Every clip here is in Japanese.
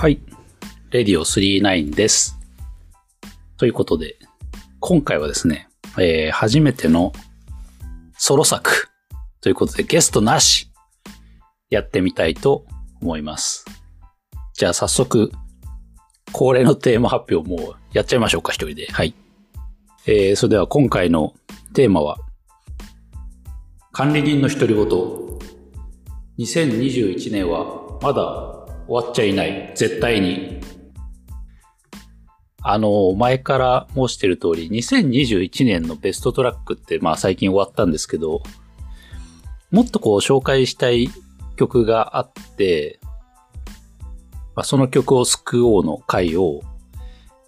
はい。レディオ39です。ということで、今回はですね、えー初めてのソロ作ということでゲストなしやってみたいと思います。じゃあ早速、恒例のテーマ発表もうやっちゃいましょうか、一人で。はい。えーそれでは今回のテーマは、管理人の独り言。2021年はまだ終わっちゃいない。絶対に。あの、前から申してる通り、2021年のベストトラックって、まあ最近終わったんですけど、もっとこう紹介したい曲があって、まあ、その曲を救おうの回を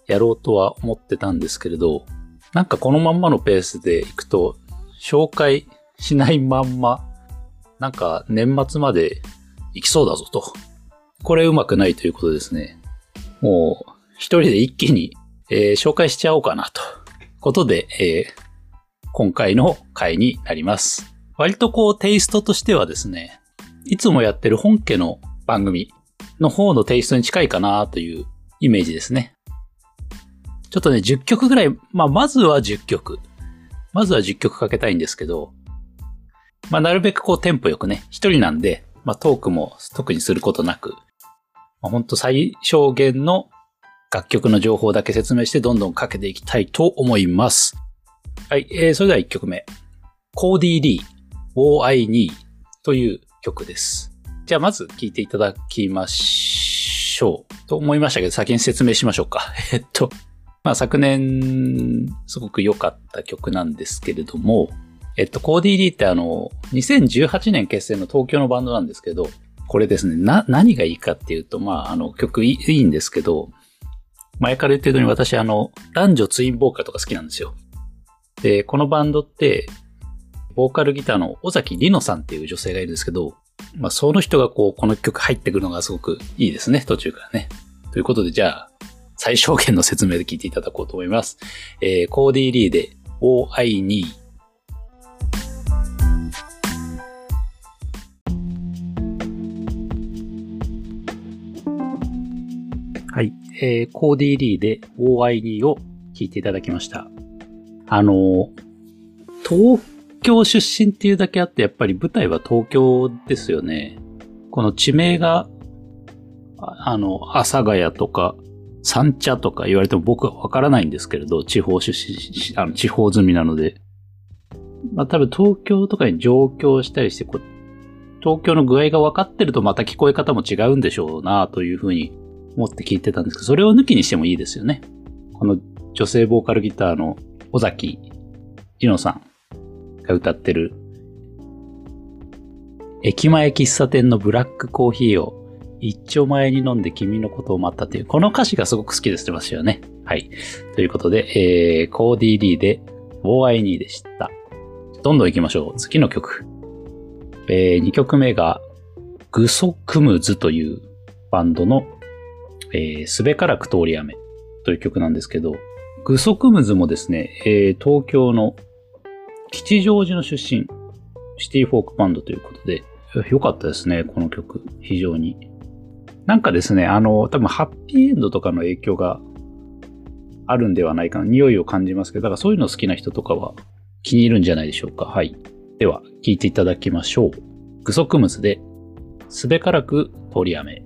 やろうとは思ってたんですけれど、なんかこのまんまのペースでいくと、紹介しないまんま、なんか年末まで行きそうだぞと。これうまくないということですね。もう、一人で一気に、えー紹介しちゃおうかなと。ことで、えー今回の回になります。割とこう、テイストとしてはですね、いつもやってる本家の番組の方のテイストに近いかなというイメージですね。ちょっとね、10曲ぐらい、まあ、まずは10曲。まずは10曲かけたいんですけど、まあ、なるべくこう、テンポよくね、一人なんで、まあ、トークも特にすることなく、まあ、ほんと最小限の楽曲の情報だけ説明してどんどんかけていきたいと思います。はい、えー、それでは1曲目。コーディー・リー、All I Need という曲です。じゃあまず聴いていただきましょう。と思いましたけど、先に説明しましょうか。えっと、まあ昨年、すごく良かった曲なんですけれども、えっと、コーディー・リーってあの、2018年結成の東京のバンドなんですけど、これですね、な、何がいいかっていうと、まあ、あの、曲いいんですけど、前から言ってるように私、あの、男女ツインボーカルとか好きなんですよ。で、このバンドって、ボーカルギターの尾崎里乃さんっていう女性がいるんですけど、まあ、その人がこう、この曲入ってくるのがすごくいいですね、途中からね。ということで、じゃあ、最小限の説明で聞いていただこうと思います。えー、コーディー・リーで、All I Need。えー、コーディー・リーで OID を聞いていただきました。あの、東京出身っていうだけあって、やっぱり舞台は東京ですよね。この地名が、あの、阿佐ヶ谷とか、三茶とか言われても僕はわからないんですけれど、地方出身、あの地方住みなので。まあ多分東京とかに上京したりして、こ東京の具合が分かってるとまた聞こえ方も違うんでしょうなというふうに思って聞いてたんですけど、それを抜きにしてもいいですよね。この女性ボーカルギターの尾崎里乃さんが歌ってる、駅前喫茶店のブラックコーヒーを一丁前に飲んで君のことを待ったという、この歌詞がすごく好きですってますよね。はい。ということで、えー、コーディー・リーで OI2 でした。どんどん行きましょう。次の曲。えー、2曲目が、グソクムズというバンドのえー、すべからく通り雨という曲なんですけど、グソクムズもですね、えー東京の吉祥寺の出身、シティフォークバンドということで、よかったですね、この曲。非常に。なんかですね、あの、多分ハッピーエンドとかの影響があるんではないかな、匂いを感じますけど、だからそういうの好きな人とかは気に入るんじゃないでしょうか。はい。では、聴いていただきましょう。グソクムズで、すべからく通り雨。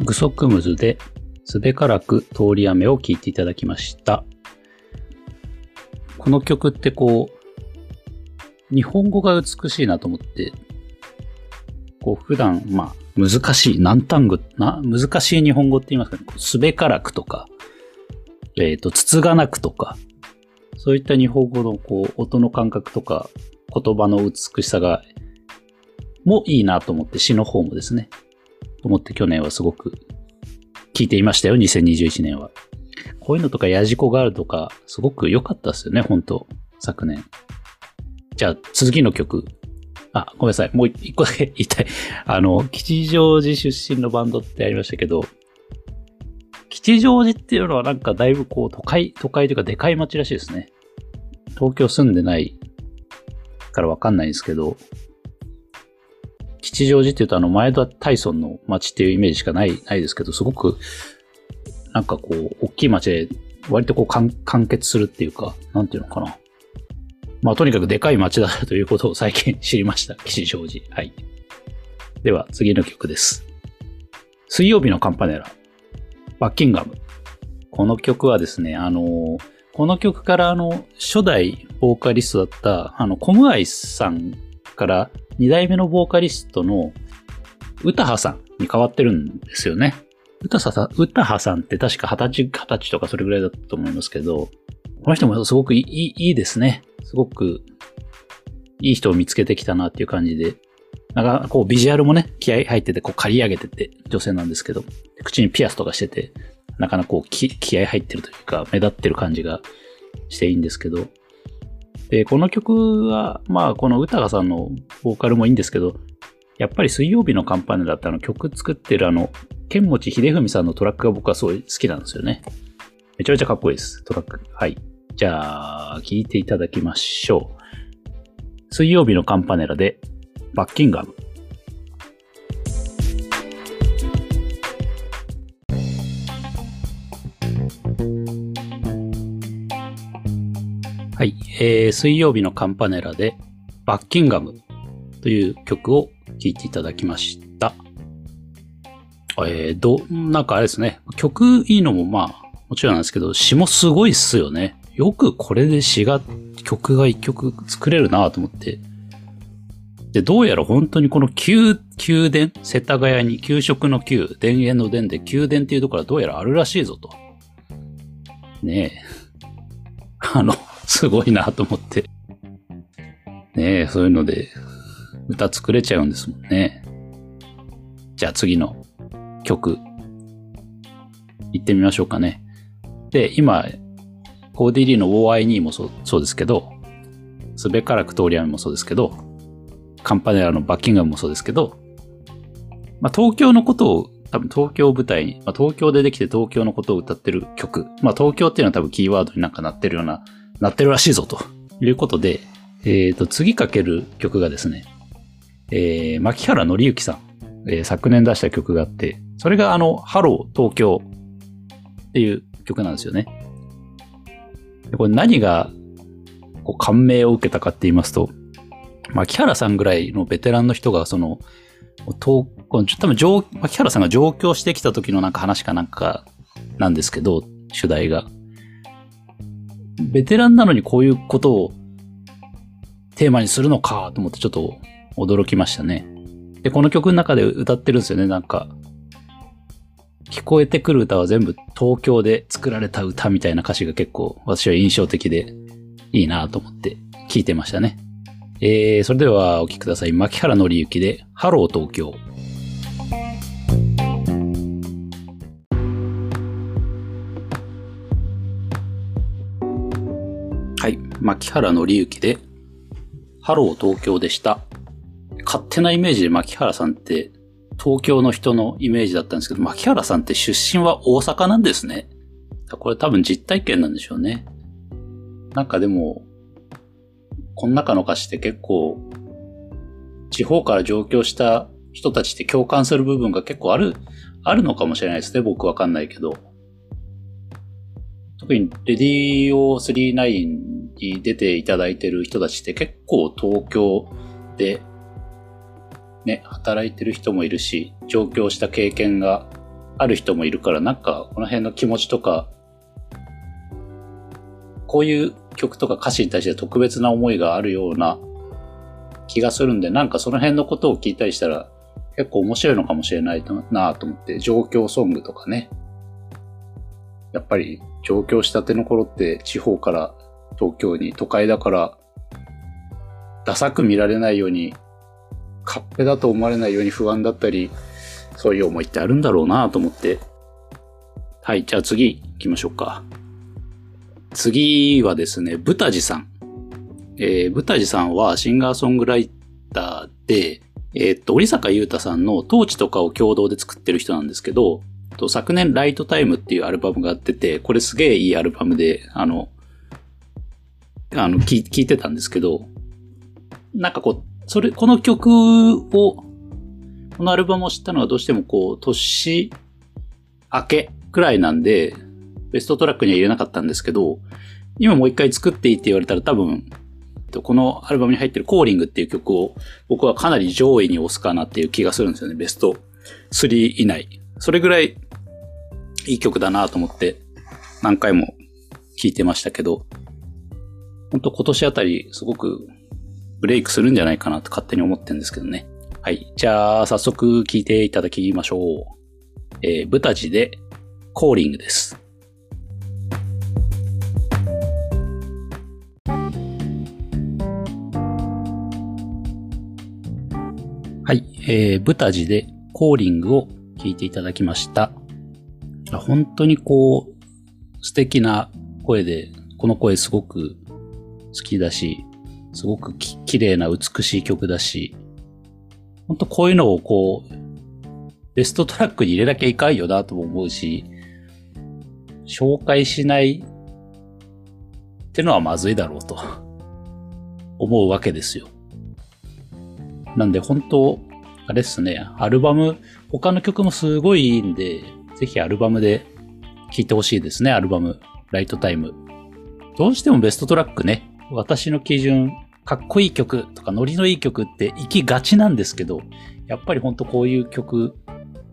グソクムズで、すべからく通り雨を聴いていただきました。この曲ってこう、日本語が美しいなと思って、こう普段、まあ、難しい、難単語、な、難しい日本語って言いますかね、すべからくとか、えっ、と、つつがなくとか、そういった日本語のこう、音の感覚とか、言葉の美しさが、もいいなと思って、詩の方もですね、と思って去年はすごく聞いていましたよ、2021年は。こういうのとかヤジコがあるとか、すごく良かったですよね、本当昨年。じゃあ、次の曲。あ、ごめんなさい。もう一個だけ言いたい。あの、吉祥寺出身のバンドってありましたけど、吉祥寺っていうのはなんかだいぶこう都会、都会というかでかい街らしいですね。東京住んでないからわかんないんですけど、吉祥寺って言うとあの前田大村の街っていうイメージしかない、ないですけど、すごく、なんかこう、大きい街で割とこう完結するっていうか、なんていうのかな。まあとにかくでかい街だということを最近知りました。吉祥寺。はい。では次の曲です。水曜日のカンパネラ。バッキンガム。この曲はですね、あの、この曲からあの、初代ボーカリストだった、あの、コムアイさんから2代目のボーカリストの歌羽さんに変わってるんですよね。歌ささん、歌羽さんって確か20歳、20歳とかそれぐらいだったと思いますけど、この人もすごくいいいいですね。すごくいい人を見つけてきたなっていう感じで。なんかこうビジュアルもね、気合入ってて、こう刈り上げてて、女性なんですけど、口にピアスとかしてて、なかなかこう気気合入ってるというか、目立ってる感じがしていいんですけど。で、この曲は、まあこの歌がさんのボーカルもいいんですけど、やっぱり水曜日のカンパネだったあの曲作ってるあの、剣持秀文さんのトラックが僕はすごい好きなんですよね。めちゃめちゃかっこいいです、トラック。はい。じゃあ、聞いていただきましょう。水曜日のカンパネラで、バッキンガム。はい、えー、水曜日のカンパネラで、バッキンガムという曲を聴いていただきました。えー、ど、なんかあれですね、曲いいのもまあ、もちろんなんですけど、詩もすごいっすよね。よくこれで詩が、曲が一曲作れるなと思って。で、どうやら本当にこの宮、宮殿、世田谷に給食の宮、田園の殿で宮殿っていうところはどうやらあるらしいぞと。ねえ。あの、すごいなと思って。ねえ、そういうので、歌作れちゃうんですもんね。じゃあ次の曲、行ってみましょうかね。で、今、4DD の OI2 もそうそうですけど、スベカラクトーリアムもそうですけど、カンパネラのバッキンガムもそうですけど、まあ、東京のことを多分東京を舞台に、まあ、東京でできて東京のことを歌ってる曲。まあ、東京っていうのは多分キーワードになんかなってるような、なってるらしいぞということで、えっ、ー、と、次かける曲がですね、えー、牧原紀之さん、えー、昨年出した曲があって、それがあの、ハロー東京っていう曲なんですよね。これ何がこう感銘を受けたかって言いますと、牧原さんぐらいのベテランの人が、その、東、ちょっと多分上、牧原さんが上京してきた時のなんか話かなんかなんですけど、主題が。ベテランなのにこういうことをテーマにするのかと思ってちょっと驚きましたね。で、この曲の中で歌ってるんですよね、なんか。聞こえてくる歌は全部東京で作られた歌みたいな歌詞が結構私は印象的でいいなと思って聞いてましたね。えー、それではお聴きください。槇原敬之でハロー東京。槇原敬之でハロー東京でした。勝手なイメージで牧原さんって東京の人のイメージだったんですけど、牧原さんって出身は大阪なんですね。これ多分実体験なんでしょうね。なんかでも、この中の歌詞って結構、地方から上京した人たちって共感する部分が結構ある、あるのかもしれないですね。僕わかんないけど。特に、レディオ39に出ていただいてる人たちって結構東京でね、働いてる人もいるし、上京した経験がある人もいるから、なんかこの辺の気持ちとか、こういう曲とか歌詞に対して特別な思いがあるような気がするんで、なんかその辺のことを聞いたりしたら結構面白いのかもしれないなと思って、上京ソングとかね。やっぱり上京したての頃って地方から東京に都会だからダサく見られないようにカッペだと思われないように不安だったり、そういう思いってあるんだろうなと思って。はい、じゃあ次行きましょうか。次はですね、ブタジさん。えー、ブタジさんはシンガーソングライターで、えー、っと、折坂優太さんのトーチとかを共同で作ってる人なんですけど、昨年ライトタイムっていうアルバムがあってて、これすげえいいアルバムで、あの、あの、聞いてたんですけど、なんかこう、それ、この曲を、このアルバムを知ったのはどうしてもこう、年明けくらいなんで、ベストトラックには入れなかったんですけど、今もう一回作っていいって言われたら多分、このアルバムに入ってるコーリングっていう曲を僕はかなり上位に押すかなっていう気がするんですよね。ベスト3以内。それぐらいいい曲だなと思って何回も聴いてましたけど、本当今年あたりすごくブレイクするんじゃないかなと勝手に思ってるんですけどね。はい。じゃあ、早速聴いていただきましょう。えー、ブタジでコーリングです。はい、えー、ブタジでコーリングを聞いていただきました。本当にこう、素敵な声で、この声すごく好きだし、すごくき綺麗な美しい曲だし、本当こういうのをこう、ベストトラックに入れなきゃいかんよなとも思うし、紹介しないってのはまずいだろうと思うわけですよ。なんで本当、あれっすね、アルバム、他の曲もすごいいいんで、ぜひアルバムで聴いてほしいですね、アルバム、ライトタイム。どうしてもベストトラックね、私の基準、かっこいい曲とかノリのいい曲って行きがちなんですけど、やっぱりほんとこういう曲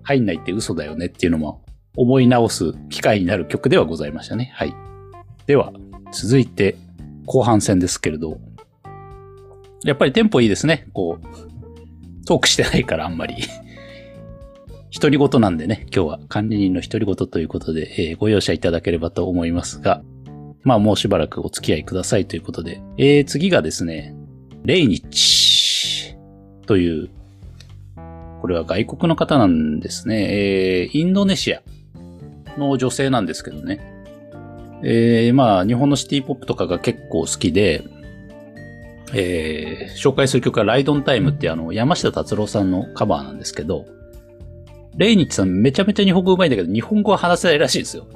入んないって嘘だよねっていうのも思い直す機会になる曲ではございましたね。はい。では、続いて後半戦ですけれど、やっぱりテンポいいですね。こう、トークしてないからあんまり。独り言なんでね、今日は管理人の独り言ということで、えー、ご容赦いただければと思いますが、まあもうしばらくお付き合いくださいということで、えー、次がですね、レイニッチという、これは外国の方なんですね。えー、インドネシアの女性なんですけどね。えー、まあ日本のシティポップとかが結構好きで、えー、紹介する曲はライドンタイムってあの、山下達郎さんのカバーなんですけど、レイニッチさんめちゃめちゃ日本語上手いんだけど、日本語は話せないらしいですよ。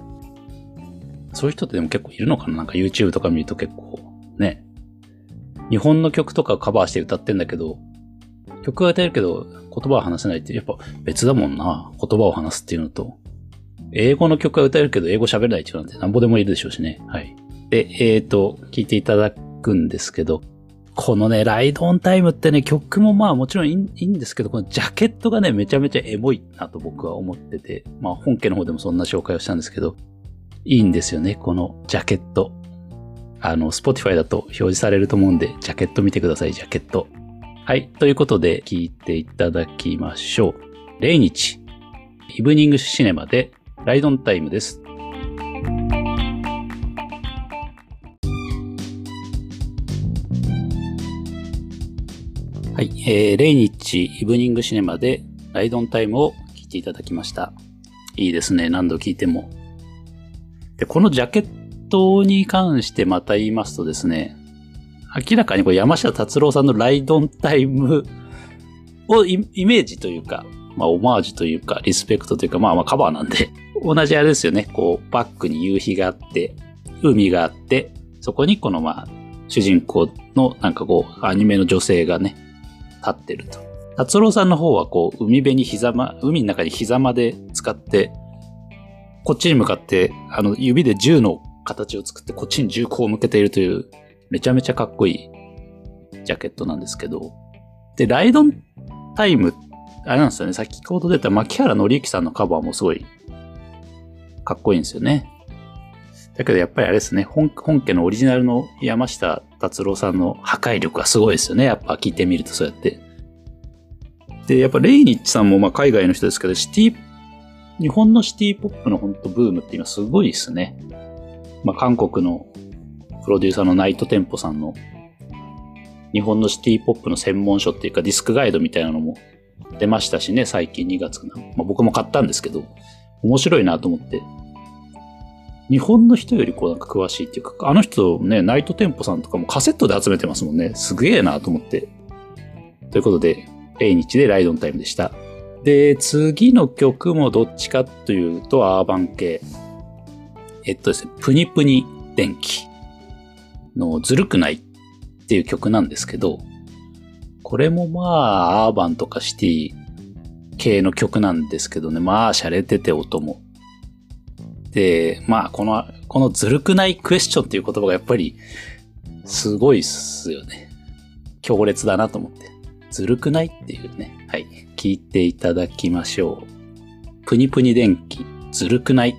そういう人ってでも結構いるのかな？なんか YouTube とか見ると結構、ね。日本の曲とかカバーして歌ってんだけど、曲は歌えるけど言葉は話せないってやっぱ別だもんな。言葉を話すっていうのと。英語の曲は歌えるけど英語喋れないっていうなんてなんぼでもいるでしょうしね。はい。で、えっ、ー、と、聞いていただくんですけど、このね、ライドオンタイムってね、曲もまあもちろんいいんですけど、このジャケットがね、めちゃめちゃエモいなと僕は思ってて、まあ本家の方でもそんな紹介をしたんですけど、いいんですよね、このジャケット。あの、Spotify だと表示されると思うんで、ジャケット見てください、ジャケット。はい。ということで、聞いていただきましょう。0日、イブニングシネマで、ライドンタイムです。はい。えー、レイニッチイブニングシネマでライドンタイムを聞いていただきました。いいですね。何度聞いても。で、このジャケットに関してまた言いますとですね、明らかにこれ山下達郎さんのライドンタイム をイメージというか、まあオマージュというか、リスペクトというか、まあまあカバーなんで、同じあれですよね。こう、バックに夕日があって、海があって、そこにこのまあ、主人公のなんかこう、アニメの女性がね、立ってると。達郎さんの方はこう、海辺に膝ま、海の中に膝まで使って、こっちに向かって、あの、指で銃の形を作って、こっちに銃口を向けているという、めちゃめちゃかっこいいジャケットなんですけど。で、ライドンタイム、あれなんですよね。先ほど出た牧原紀之さんのカバーもすごい、かっこいいんですよね。だけどやっぱりあれですね、本本家のオリジナルの山下達郎さんの破壊力がすごいですよね。やっぱ聞いてみるとそうやって。で、やっぱレイニッチさんもまあ海外の人ですけど、シティ、日本のシティポップの本当ブームっていうのはすごいですね。まあ韓国のプロデューサーのナイトテンポさんの日本のシティポップの専門書っていうかディスクガイドみたいなのも出ましたしね、最近2月かな。まあ僕も買ったんですけど、面白いなと思って日本の人よりこうなんか詳しいっていうか、あの人ね、ナイトテンポさんとかもカセットで集めてますもんね。すげえなと思って。ということで、例日でライドンタイムでした。で、次の曲もどっちかというとアーバン系。えっとですね、プニプニ電気のずるくないっていう曲なんですけど、これもまあ、アーバンとかシティ系の曲なんですけどね、まあ、洒落てて音も。で、まあ、この、このずるくないクエスチョンっていう言葉がやっぱり、すごいっすよね。強烈だなと思って。ずるくないっていうね。はい。聞いていただきましょう。プニプニ電気、ずるくない。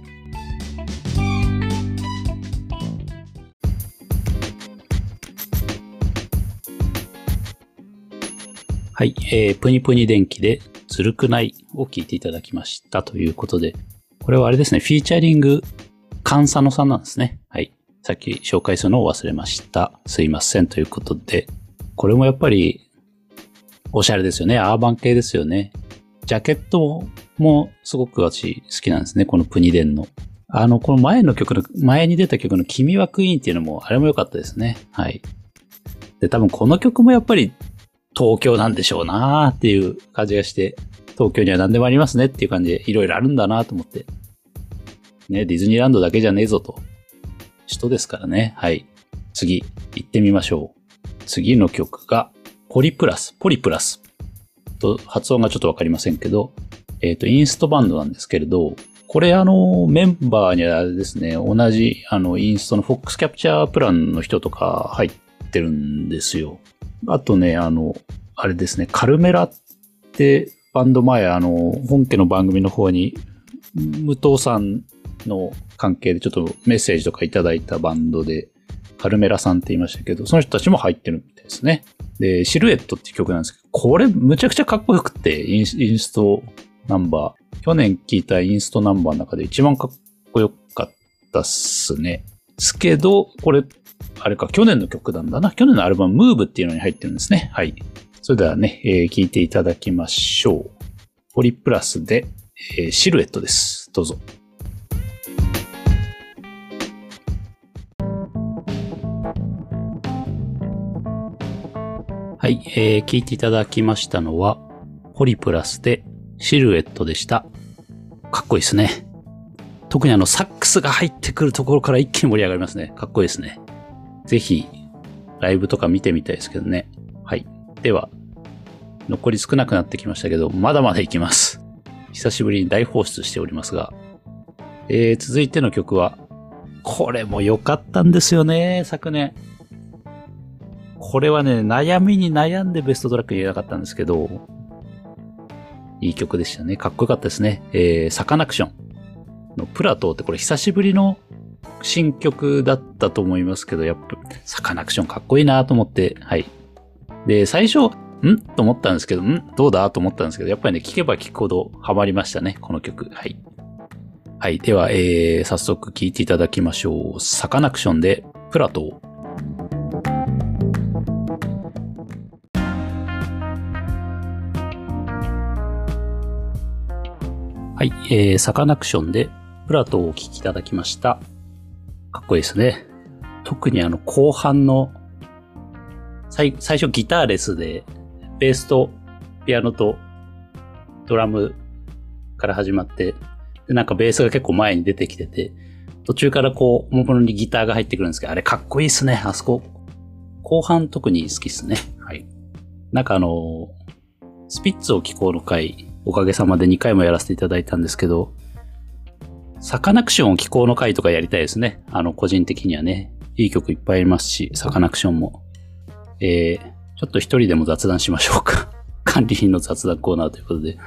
はい。えー、プニプニ電気でずるくないを聞いていただきましたということで、これはあれですね、フィーチャリング、カンサノさんなんですね。はい。さっき紹介するのを忘れました。すいません。ということで、これもやっぱり、おしゃれですよね。アーバン系ですよね。ジャケットもすごく私好きなんですね。このプニデンの。あの、この前の曲の、前に出た曲の君はクイーンっていうのも、あれも良かったですね。はい。で、多分この曲もやっぱり東京なんでしょうなーっていう感じがして、東京には何でもありますねっていう感じでいろいろあるんだなと思って。ね、ディズニーランドだけじゃねえぞと。人ですからね。はい。次、行ってみましょう。次の曲が、ポリプラス、ポリプラス。と、発音がちょっとわかりませんけど、えっ、ー、と、インストバンドなんですけれど、これあの、メンバーにはですね、同じ、あの、インストのフォックスキャプチャープランの人とか入ってるんですよ。あとね、あの、あれですね、カルメラってバンド前、あの、本家の番組の方に、武藤さんの関係でちょっとメッセージとかいただいたバンドで、カルメラさんって言いましたけど、その人たちも入ってるみたいですね。で、シルエットっていう曲なんですけど、これむちゃくちゃかっこよくて、インストナンバー。去年聴いたインストナンバーの中で一番かっこよかったっすね。すけど、これ、あれか、去年の曲なんだな。去年のアルバム、ムーブっていうのに入ってるんですね。はい。それではね、えー、聞いていただきましょう。ポリプラスで、えー、シルエットです。どうぞ。い、えー、聞いていただきましたのは、ポリプラスでシルエットでした。かっこいいですね。特にあの、サックスが入ってくるところから一気に盛り上がりますね。かっこいいですね。ぜひ、ライブとか見てみたいですけどね。はい。では、残り少なくなってきましたけど、まだまだいきます。久しぶりに大放出しておりますが。えー、続いての曲は、これも良かったんですよね、昨年。これはね、悩みに悩んでベストトラックに入れなかったんですけど、いい曲でしたね。かっこよかったですね。えー、サカナクションのプラトーってこれ久しぶりの新曲だったと思いますけど、やっぱ、サカナクションかっこいいなと思って、はい。で、最初、ん？と思ったんですけど、ん？どうだ？と思ったんですけど、やっぱりね、聴けば聴くほどハマりましたね、この曲。はい。はい。では、えー、早速聴いていただきましょう。サカナクションで、プラトー。はい、えー、サカナクションでプラトをお聴きいただきました。かっこいいですね。特にあの後半の最最初ギターレスでベースとピアノとドラムから始まってでなんかベースが結構前に出てきてて途中からこう、ももにギターが入ってくるんですけど、あれかっこいいっすね。あそこ。後半特に好きっすね。はい。なんかあの、スピッツを聴こうの回おかげさまで2回もやらせていただいたんですけど、サカナクションを気候の回とかやりたいですね。あの、個人的にはね、いい曲いっぱいありますし、サカナクションも。えー、ちょっと一人でも雑談しましょうか。管理品の雑談コーナーということで。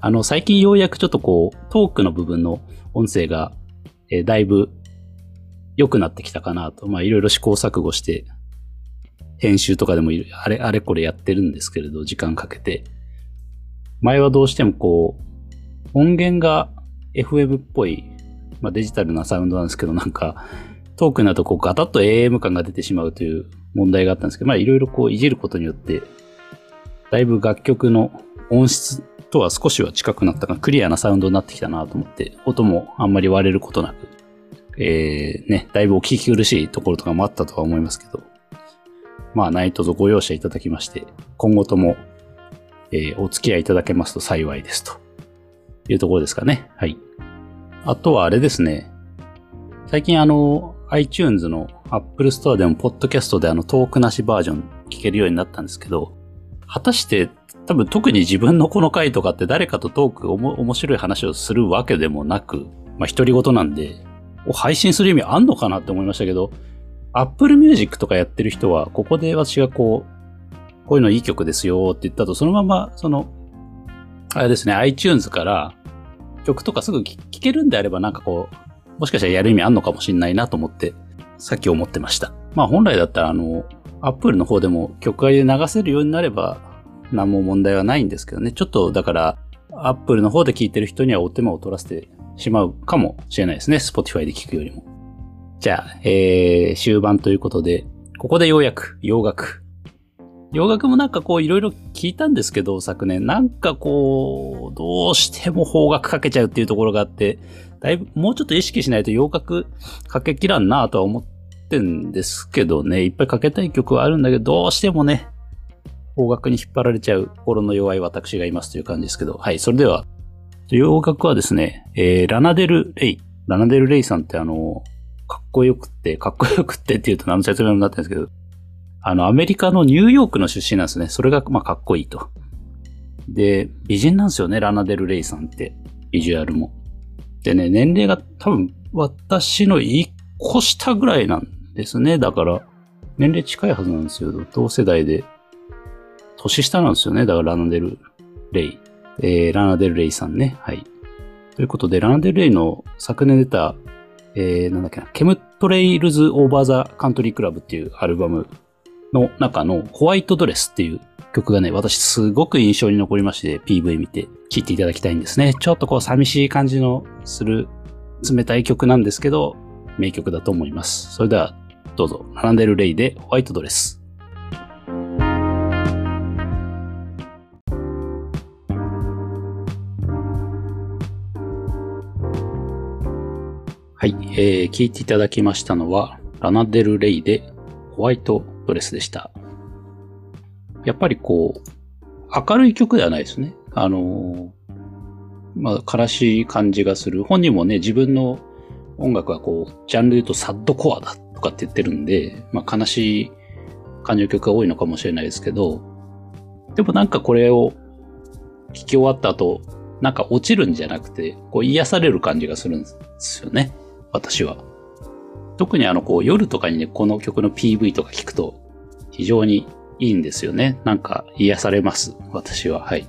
あの、最近ようやくちょっとこう、トークの部分の音声が、えー、だいぶ良くなってきたかなと。まあ、いろいろ試行錯誤して、編集とかでもあれ、あれこれやってるんですけれど、時間かけて。前はどうしてもこう、音源が FM っぽい、まあ、デジタルなサウンドなんですけど、なんか、トークだとこうガタッと AM 感が出てしまうという問題があったんですけど、まあいろいろこういじることによって、だいぶ楽曲の音質とは少しは近くなったかクリアなサウンドになってきたなと思って、音もあんまり割れることなく、えー、ね、だいぶお聞き苦しいところとかもあったとは思いますけど、まあ何卒ご容赦いただきまして、今後ともえー、お付き合いいただけますと幸いですというところですかね。はい。あとはあれですね。最近あの、iTunes の Apple Store でも、ポッドキャストであの、トークなしバージョン聞けるようになったんですけど、果たして多分特に自分のこの回とかって誰かとトークおも面白い話をするわけでもなく、まあ独り言なんで、配信する意味あんのかなって思いましたけど、Apple Music とかやってる人は、ここで私がこう、こういうのいい曲ですよって言ったと、そのまま、その、あれですね、iTunes から曲とかすぐ聴けるんであればなんかこう、もしかしたらやる意味あんのかもしんないなと思って、さっき思ってました。まあ本来だったらあの、Apple の方でも曲外で流せるようになれば、何も問題はないんですけどね。ちょっとだから、Apple の方で聴いてる人にはお手間を取らせてしまうかもしれないですね。Spotify で聴くよりも。じゃあ、えー、終盤ということで、ここでようやく洋楽。洋楽もなんかこういろいろ聞いたんですけど、昨年。なんかこう、どうしても方角かけちゃうっていうところがあって、だいぶ、もうちょっと意識しないと洋楽かけきらんなとは思ってんですけどね。いっぱいかけたい曲はあるんだけど、どうしてもね、方角に引っ張られちゃう心の弱い私がいますという感じですけど。はい、それでは、洋楽はですね、えー、ラナデル・レイ。ラナデル・レイさんってあの、かっこよくって、かっこよくってって言うと何の説明もなってるんですけど、あの、アメリカのニューヨークの出身なんですね。それが、まあ、かっこいいと。で、美人なんですよね、ラナ・デル・レイさんって。ビジュアルも。でね、年齢が多分、私の一個下ぐらいなんですね。だから、年齢近いはずなんですよ。同世代で。年下なんですよね。だからラナ・デル・レイ。えー、ラナ・デル・レイさんね。はい。ということで、ラナ・デル・レイの昨年出た、えー、なんだっけな、 Chemtrails Over the Country Club っていうアルバムの中のホワイトドレスっていう曲がね、私すごく印象に残りまして、PV 見て聴いていただきたいんですね。ちょっとこう寂しい感じのする冷たい曲なんですけど、名曲だと思います。それでは、どうぞ、ラナデル・レイでホワイトドレス。はい、えー、聞いていただきましたのは、ラナデル・レイでホワイトドレスでした。やっぱりこう、明るい曲ではないですね。あのまあ、悲しい感じがする。本人もね、自分の音楽はこう、ジャンルで言うとサッドコアだとかって言ってるんで、まあ、悲しい感じの曲が多いのかもしれないですけど、でもなんかこれを聴き終わった後、なんか落ちるんじゃなくて、こう癒される感じがするんですよね。私は。特にあの、こう、夜とかにね、この曲の PV とか聞くと、非常にいいんですよね。なんか、癒されます。私は。はい。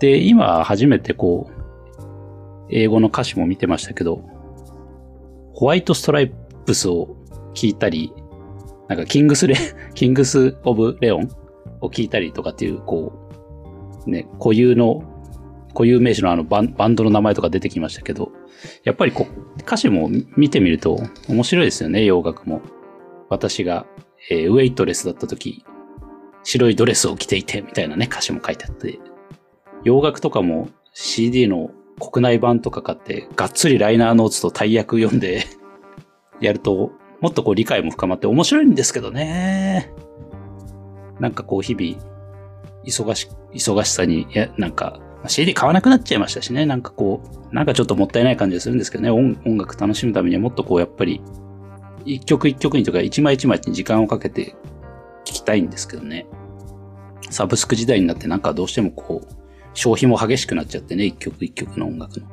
で、今、初めてこう、英語の歌詞も見てましたけど、ホワイトストライプスを聞いたり、なんか、キングスレ、キングス・オブ・レオンを聞いたりとかっていう、こう、ね、固有の固有名詞のあのバンバンドの名前とか出てきましたけど、やっぱりこう歌詞も見てみると面白いですよね、洋楽も。私が、えー、ウェイトレスだった時、白いドレスを着ていて、みたいなね、歌詞も書いてあって、洋楽とかも CD の国内版とか買って、がっつりライナーノーツと大役読んでやると、もっとこう理解も深まって面白いんですけどね。なんかこう日々、忙し、忙しさに、いや、なんか、CD 買わなくなっちゃいましたしね。なんかこう、なんかちょっともったいない感じがするんですけどね。音楽楽しむためにはもっとこう、やっぱり、一曲一曲にとか一枚一枚に時間をかけて聴きたいんですけどね。サブスク時代になってなんかどうしてもこう、消費も激しくなっちゃってね。一曲一曲の音楽の。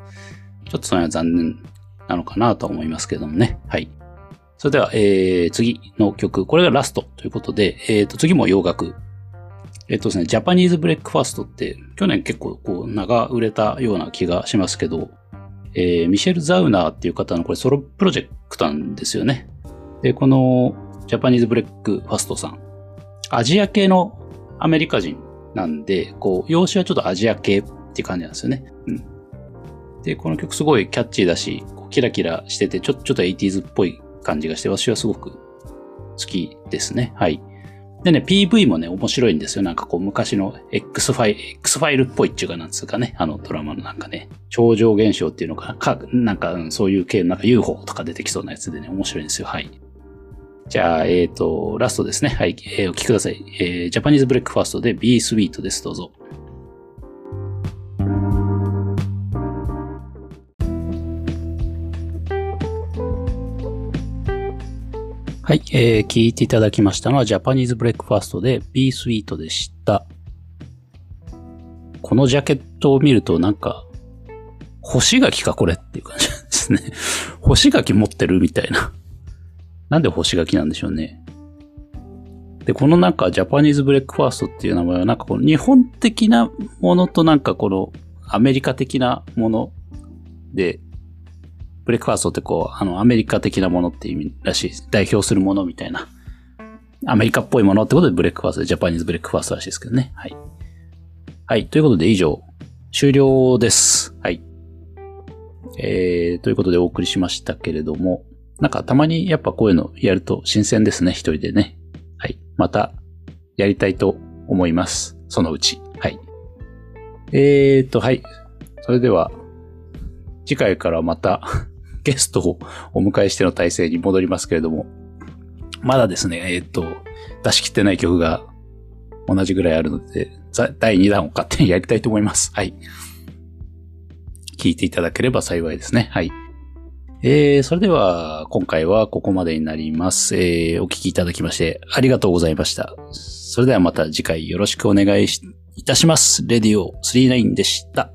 ちょっとそれは残念なのかなと思いますけどもね。はい。それでは、えー、次の曲。これがラストということで、え、ー、と、次も洋楽。えっとですね、 Japanese Breakfast って去年結構こう超売れたような気がしますけど、えー、ミシェル・ザウナーっていう方のこれソロプロジェクトなんですよね。で、この Japanese Breakfast さん、アジア系のアメリカ人なんで、こう、容姿はちょっとアジア系って感じなんですよね。うん。で、この曲すごいキャッチーだし、キラキラしてて、ちょ、ちょっと 80s っぽい感じがして、私はすごく好きですね。はい。でね、PV もね、面白いんですよ。なんかこう、昔の X ファイル、X ファイルっぽいっていうかなんつうかね、あのドラマのなんかね、超常現象っていうのかな、か、なんか、そういう系のなんか UFO とか出てきそうなやつでね、面白いんですよ。はい。じゃあ、えっ、ー、と、ラストですね。はい、えー、お聞きください。えー、 Japanese Breakfast で Be Sweet です。どうぞ。はい、えー、聞いていただきましたのは、 Japanese Breakfast で Be Sweet でした。このジャケットを見るとなんか、干し柿かこれっていう感じですね。干し柿持ってるみたいな。なんで干し柿なんでしょうね。で、このなんか Japanese Breakfast っていう名前はなんかこの日本的なものとなんかこのアメリカ的なもので、ブレックファーストってこう、あのアメリカ的なものって意味らしい。代表するものみたいな。アメリカっぽいものってことでブレックファーストで Japanese Breakfast らしいですけどね。はい。はい。ということで以上、終了です。はい。えー、ということでお送りしましたけれども、なんかたまにやっぱこういうのやると新鮮ですね、一人でね。はい。また、やりたいと思います。そのうち。はい。えーと、はい。それでは、次回からまたゲストをお迎えしての体制に戻りますけれども、まだですね、えー、っと、出し切ってない曲が同じぐらいあるので、第2弾を勝手にやりたいと思います。はい。聞いていただければ幸いですね。はい。えー、それでは、今回はここまでになります。えー、お聞きいただきましてありがとうございました。それではまた次回よろしくお願いいたします。レディオ39でした。